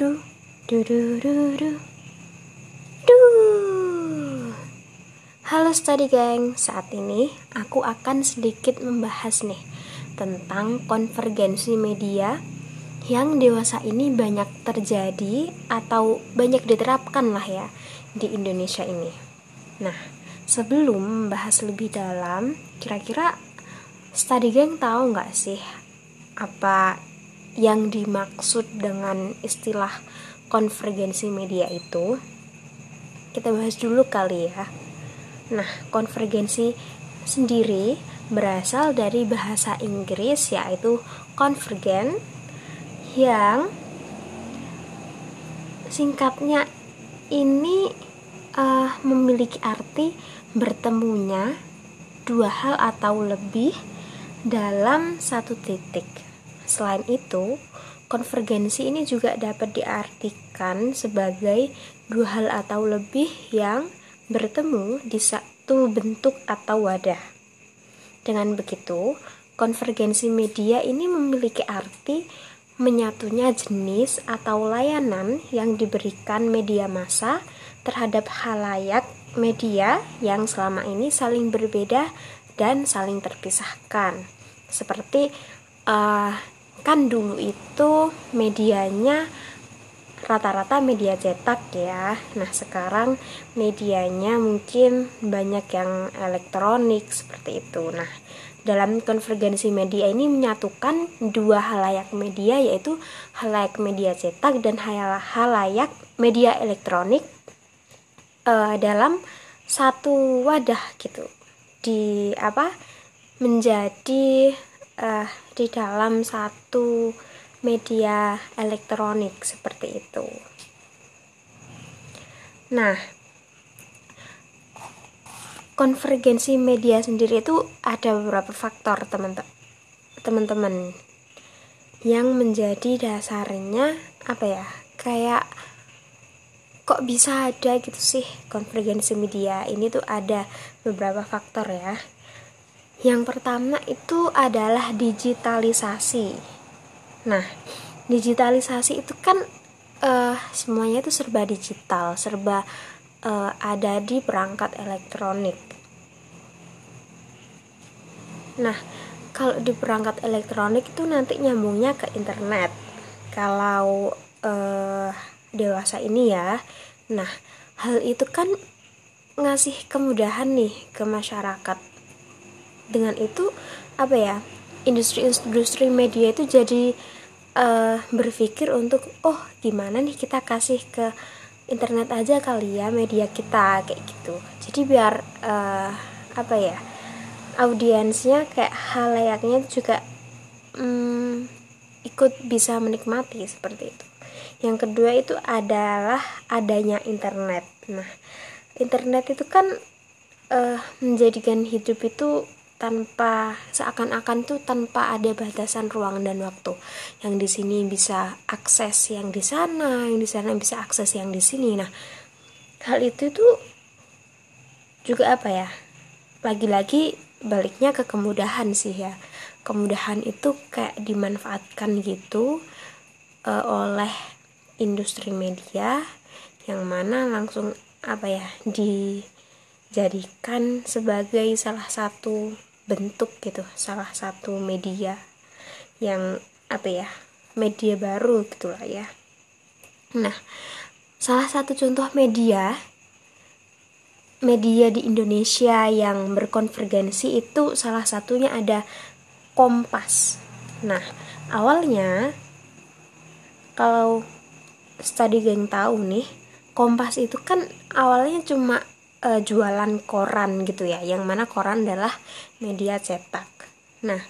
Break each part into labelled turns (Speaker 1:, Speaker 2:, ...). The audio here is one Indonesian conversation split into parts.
Speaker 1: Du, du, du, du, du. Du. Halo study gang, saat ini aku akan sedikit membahas nih tentang konvergensi media yang dewasa ini banyak terjadi atau banyak diterapkan lah ya di Indonesia ini. Nah, sebelum membahas lebih dalam, kira-kira study gang tahu nggak sih apa yang dimaksud dengan istilah konvergensi media itu? Kita bahas dulu kali ya. Nah, konvergensi sendiri berasal dari bahasa Inggris yaitu konvergen yang singkatnya ini uh, memiliki arti bertemunya dua hal atau lebih dalam satu titik. Selain itu, konvergensi ini juga dapat diartikan sebagai dua hal atau lebih yang bertemu di satu bentuk atau wadah. Dengan begitu, konvergensi media ini memiliki arti menyatunya jenis atau layanan yang diberikan media massa terhadap halayak media yang selama ini saling berbeda dan saling terpisahkan. Seperti uh, kan dulu itu medianya rata-rata media cetak ya. Nah, sekarang medianya mungkin banyak yang elektronik seperti itu. Nah, dalam konvergensi media ini menyatukan dua halayak media yaitu halayak media cetak dan halayak media elektronik uh, dalam satu wadah gitu. Di apa? menjadi uh, di dalam satu media elektronik seperti itu. Nah, konvergensi media sendiri itu ada beberapa faktor teman-teman. Yang menjadi dasarnya apa ya? Kayak kok bisa ada gitu sih konvergensi media? Ini tuh ada beberapa faktor ya yang pertama itu adalah digitalisasi Nah, digitalisasi itu kan uh, semuanya itu serba digital, serba uh, ada di perangkat elektronik. Nah, kalau di perangkat elektronik itu nanti nyambungnya ke internet. Kalau uh, dewasa ini ya, nah hal itu kan ngasih kemudahan nih ke masyarakat. Dengan itu apa ya? industri-industri media itu jadi uh, berpikir untuk oh gimana nih kita kasih ke internet aja kali ya media kita kayak gitu jadi biar uh, apa ya audiensnya kayak hal layaknya juga um, ikut bisa menikmati seperti itu yang kedua itu adalah adanya internet nah internet itu kan uh, menjadikan hidup itu tanpa seakan-akan tuh tanpa ada batasan ruang dan waktu. Yang di sini bisa akses yang di sana, yang di sana bisa akses yang di sini. Nah, hal itu tuh juga apa ya? Lagi-lagi baliknya ke kemudahan sih ya. Kemudahan itu kayak dimanfaatkan gitu uh, oleh industri media yang mana langsung apa ya dijadikan sebagai salah satu bentuk gitu salah satu media yang apa ya media baru gitulah ya. Nah salah satu contoh media media di Indonesia yang berkonvergensi itu salah satunya ada Kompas. Nah awalnya kalau study geng tahu nih Kompas itu kan awalnya cuma uh, jualan koran gitu ya, yang mana koran adalah media cetak. Nah,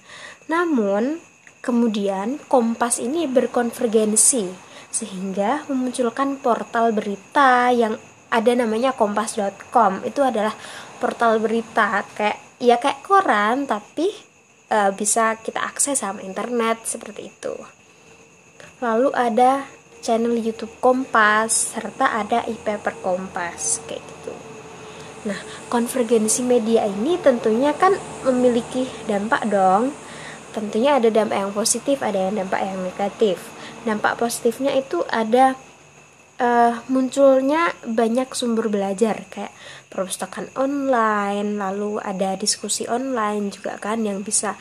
Speaker 1: namun kemudian Kompas ini berkonvergensi sehingga memunculkan portal berita yang ada namanya kompas.com. Itu adalah portal berita kayak ya kayak koran tapi uh, bisa kita akses sama internet seperti itu. Lalu ada channel YouTube Kompas serta ada e-paper Kompas kayak gitu. Nah, konvergensi media ini tentunya kan memiliki dampak dong. Tentunya ada dampak yang positif, ada yang dampak yang negatif. dampak positifnya itu ada uh, munculnya banyak sumber belajar kayak perpustakaan online lalu ada diskusi online juga kan yang bisa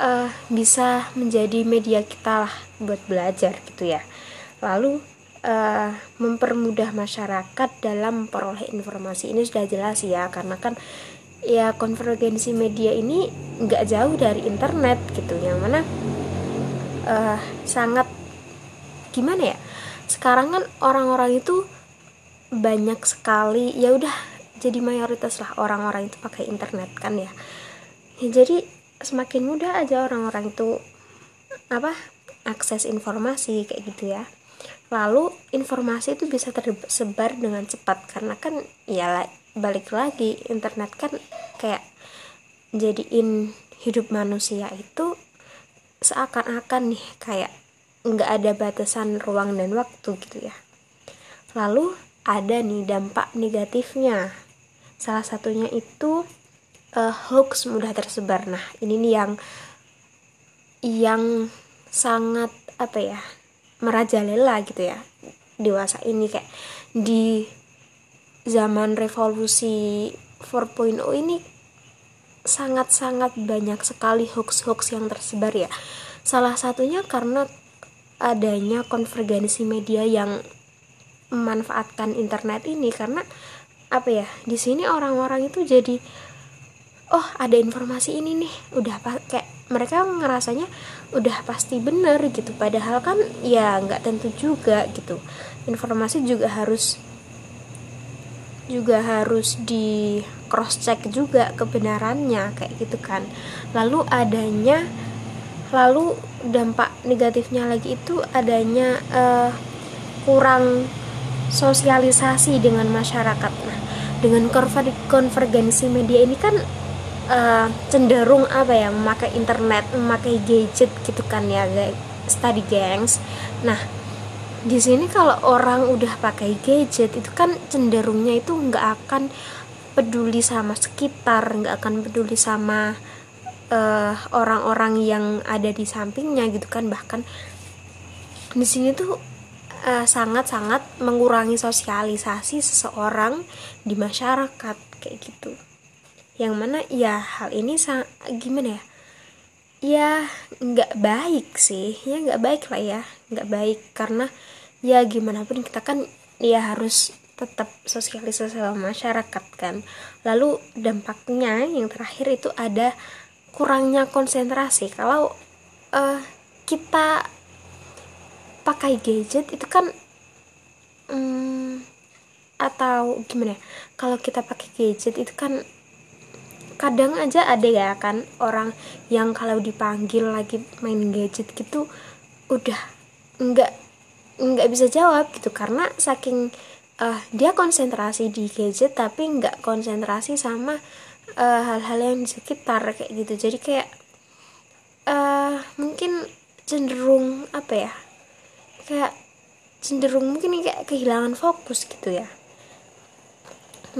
Speaker 1: uh, bisa menjadi media kita lah buat belajar gitu ya lalu uh, mempermudah masyarakat dalam memperoleh informasi ini sudah jelas ya karena kan ya konvergensi media ini nggak jauh dari internet gitu yang mana uh, sangat gimana ya sekarang kan orang-orang itu banyak sekali ya udah jadi mayoritas lah orang-orang itu pakai internet kan ya. ya jadi semakin mudah aja orang-orang itu apa akses informasi kayak gitu ya lalu informasi itu bisa tersebar dengan cepat karena kan ya balik lagi internet kan kayak jadiin hidup manusia itu seakan-akan nih kayak nggak ada batasan ruang dan waktu gitu ya. Lalu ada nih dampak negatifnya. Salah satunya itu uh, hoax mudah tersebar. Nah ini nih yang yang sangat apa ya merajalela gitu ya dewasa ini kayak di zaman revolusi 4.0 ini sangat-sangat banyak sekali hoax-hoax yang tersebar ya. Salah satunya karena adanya konvergensi media yang memanfaatkan internet ini karena apa ya di sini orang-orang itu jadi oh ada informasi ini nih. Udah kayak mereka ngerasanya udah pasti bener gitu. Padahal kan ya nggak tentu juga gitu. Informasi juga harus juga harus di cross check juga kebenarannya kayak gitu kan. Lalu adanya lalu dampak negatifnya lagi itu adanya uh, kurang sosialisasi dengan masyarakat. Nah dengan konvergensi media ini kan uh, cenderung apa ya memakai internet memakai gadget gitu kan ya study gangs nah di sini kalau orang udah pakai gadget itu kan cenderungnya itu nggak akan peduli sama sekitar nggak akan peduli sama eh, orang-orang uh, yang ada di sampingnya gitu kan. Bahkan di sini tuh uh, sangat-sangat mengurangi sosialisasi seseorang di masyarakat kayak gitu yang mana ya hal ini sang, gimana ya? Ya nggak baik sih. Ya nggak baik lah ya. Nggak baik karena ya gimana pun kita kan ya harus tetap sosialisasi sama masyarakat kan. Lalu dampaknya yang terakhir itu ada kurangnya konsentrasi. Kalau uh, kita pakai gadget itu kan um, atau gimana ya? Kalau kita pakai gadget itu kan kadang aja ada ya kan orang yang kalau dipanggil lagi main gadget gitu udah nggak nggak bisa jawab gitu. Karena saking uh, dia konsentrasi di gadget tapi nggak konsentrasi sama eh, hal-hal uh, yang di sekitar kayak gitu. Jadi kayak uh, mungkin cenderung apa ya kayak cenderung mungkin kayak kehilangan fokus gitu ya.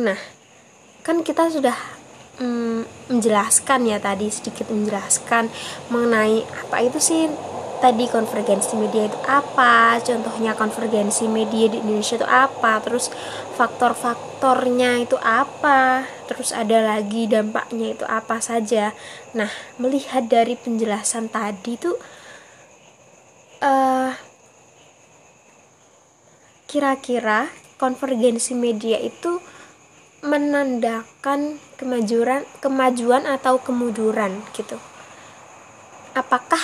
Speaker 1: Nah kan kita sudah mm, menjelaskan ya tadi sedikit menjelaskan mengenai apa itu sih tadi konvergensi media itu apa contohnya konvergensi media di Indonesia itu apa terus faktor-faktornya itu apa terus ada lagi dampaknya itu apa saja. Nah melihat dari penjelasan tadi tuh uh, kira-kira konvergensi media itu menandakan kemajuan kemajuan atau kemunduran gitu. Apakah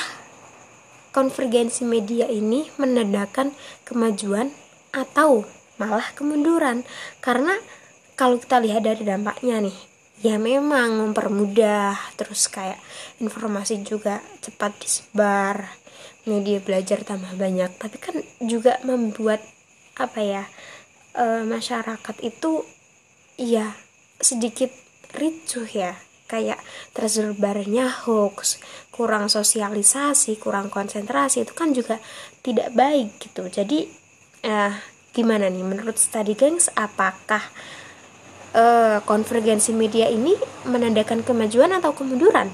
Speaker 1: konvergensi media ini menandakan kemajuan atau malah kemunduran? Karena kalau kita lihat dari dampaknya nih, ya memang mempermudah terus kayak informasi juga cepat disebar, media belajar tambah banyak, tapi kan juga membuat apa ya? E, masyarakat itu iya sedikit ricuh ya. Kayak tersebarnya hoax kurang sosialisasi kurang konsentrasi itu kan juga tidak baik gitu. Jadi eh, gimana nih? Menurut study gangs apakah eh, konvergensi media ini menandakan kemajuan atau kemunduran?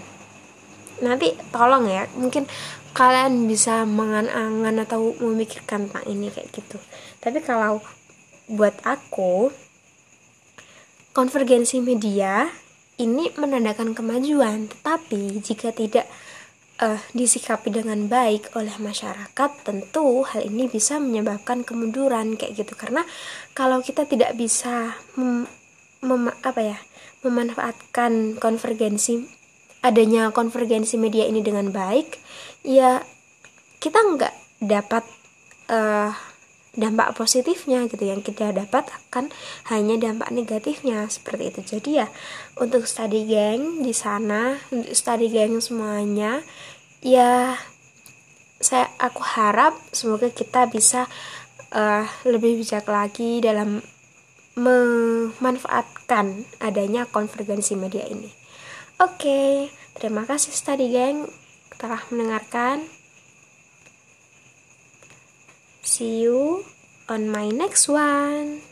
Speaker 1: Nanti tolong ya mungkin kalian bisa mengan-angan atau memikirkan tentang ini kayak gitu. Tapi kalau buat aku konvergensi media ini menandakan kemajuan tetapi jika tidak uh, disikapi dengan baik oleh masyarakat tentu hal ini bisa menyebabkan kemunduran kayak gitu. Karena kalau kita tidak bisa mem, mem, apa ya memanfaatkan konvergensi adanya konvergensi media ini dengan baik ya kita nggak dapat uh, dampak positifnya gitu yang kita dapat akan hanya dampak negatifnya seperti itu jadi ya untuk study gang di sana untuk study gang semuanya ya saya aku harap semoga kita bisa uh, lebih bijak lagi dalam memanfaatkan adanya konvergensi media ini oke okay, terima kasih study gang telah mendengarkan. See you on my next one.